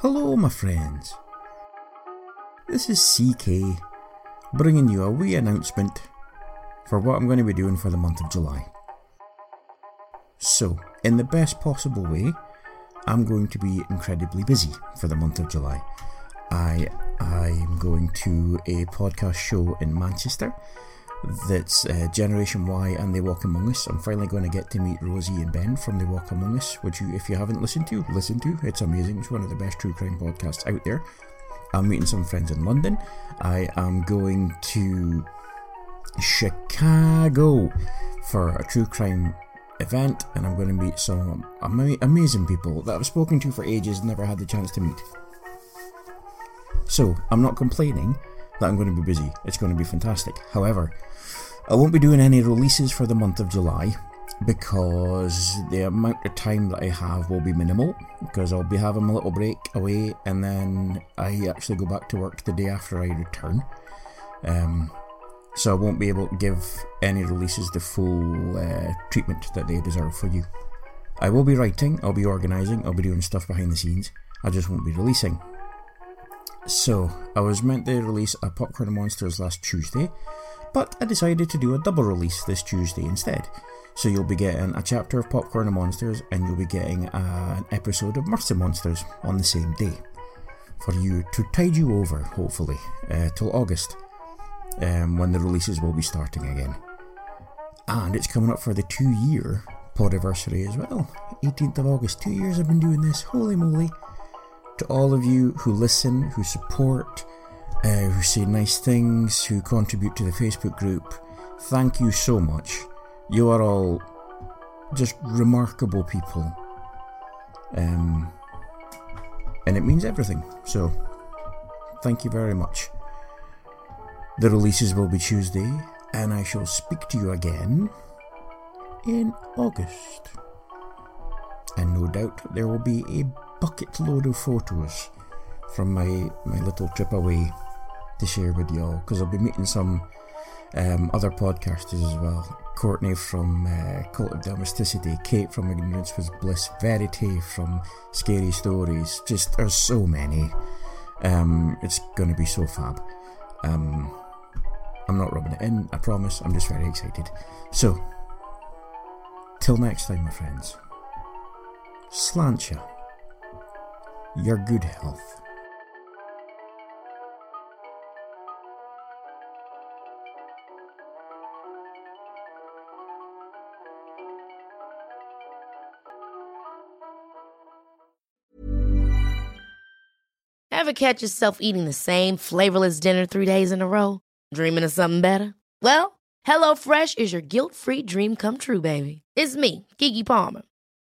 Hello, my friends. This is CK bringing you a wee announcement for what I'm going to be doing for the month of July. So, in the best possible way, I'm going to be incredibly busy for the month of July. I I'm going to a podcast show in Manchester that's uh, Generation Y and They Walk Among Us. I'm finally going to get to meet Rosie and Ben from They Walk Among Us, which you, if you haven't listened to, listen to. It's amazing. It's one of the best true crime podcasts out there. I'm meeting some friends in London. I am going to Chicago for a true crime event, and I'm going to meet some ama- amazing people that I've spoken to for ages, and never had the chance to meet. So, I'm not complaining that I'm going to be busy. It's going to be fantastic. However, I won't be doing any releases for the month of July because the amount of time that I have will be minimal because I'll be having a little break away and then I actually go back to work the day after I return. Um, so I won't be able to give any releases the full uh, treatment that they deserve for you. I will be writing, I'll be organising, I'll be doing stuff behind the scenes. I just won't be releasing. So, I was meant to release a Popcorn Monsters last Tuesday, but I decided to do a double release this Tuesday instead. So, you'll be getting a chapter of Popcorn Monsters, and you'll be getting an episode of Mercy Monsters on the same day. For you to tide you over, hopefully, uh, till August, um, when the releases will be starting again. And it's coming up for the two year podiversary as well. 18th of August, two years I've been doing this, holy moly to all of you who listen, who support, uh, who say nice things, who contribute to the Facebook group. Thank you so much. You are all just remarkable people. Um, and it means everything. So, thank you very much. The releases will be Tuesday, and I shall speak to you again in August. And no doubt there will be a bucket load of photos from my, my little trip away to share with y'all because I'll be meeting some um, other podcasters as well. Courtney from uh, Cult of Domesticity, Kate from Ignorance Was Bliss, Verity from Scary Stories. Just there's so many. Um, it's going to be so fab. Um, I'm not rubbing it in, I promise. I'm just very excited. So, till next time, my friends. Slancha your good health. Ever catch yourself eating the same flavorless dinner three days in a row? Dreaming of something better? Well, HelloFresh is your guilt free dream come true, baby. It's me, Keke Palmer.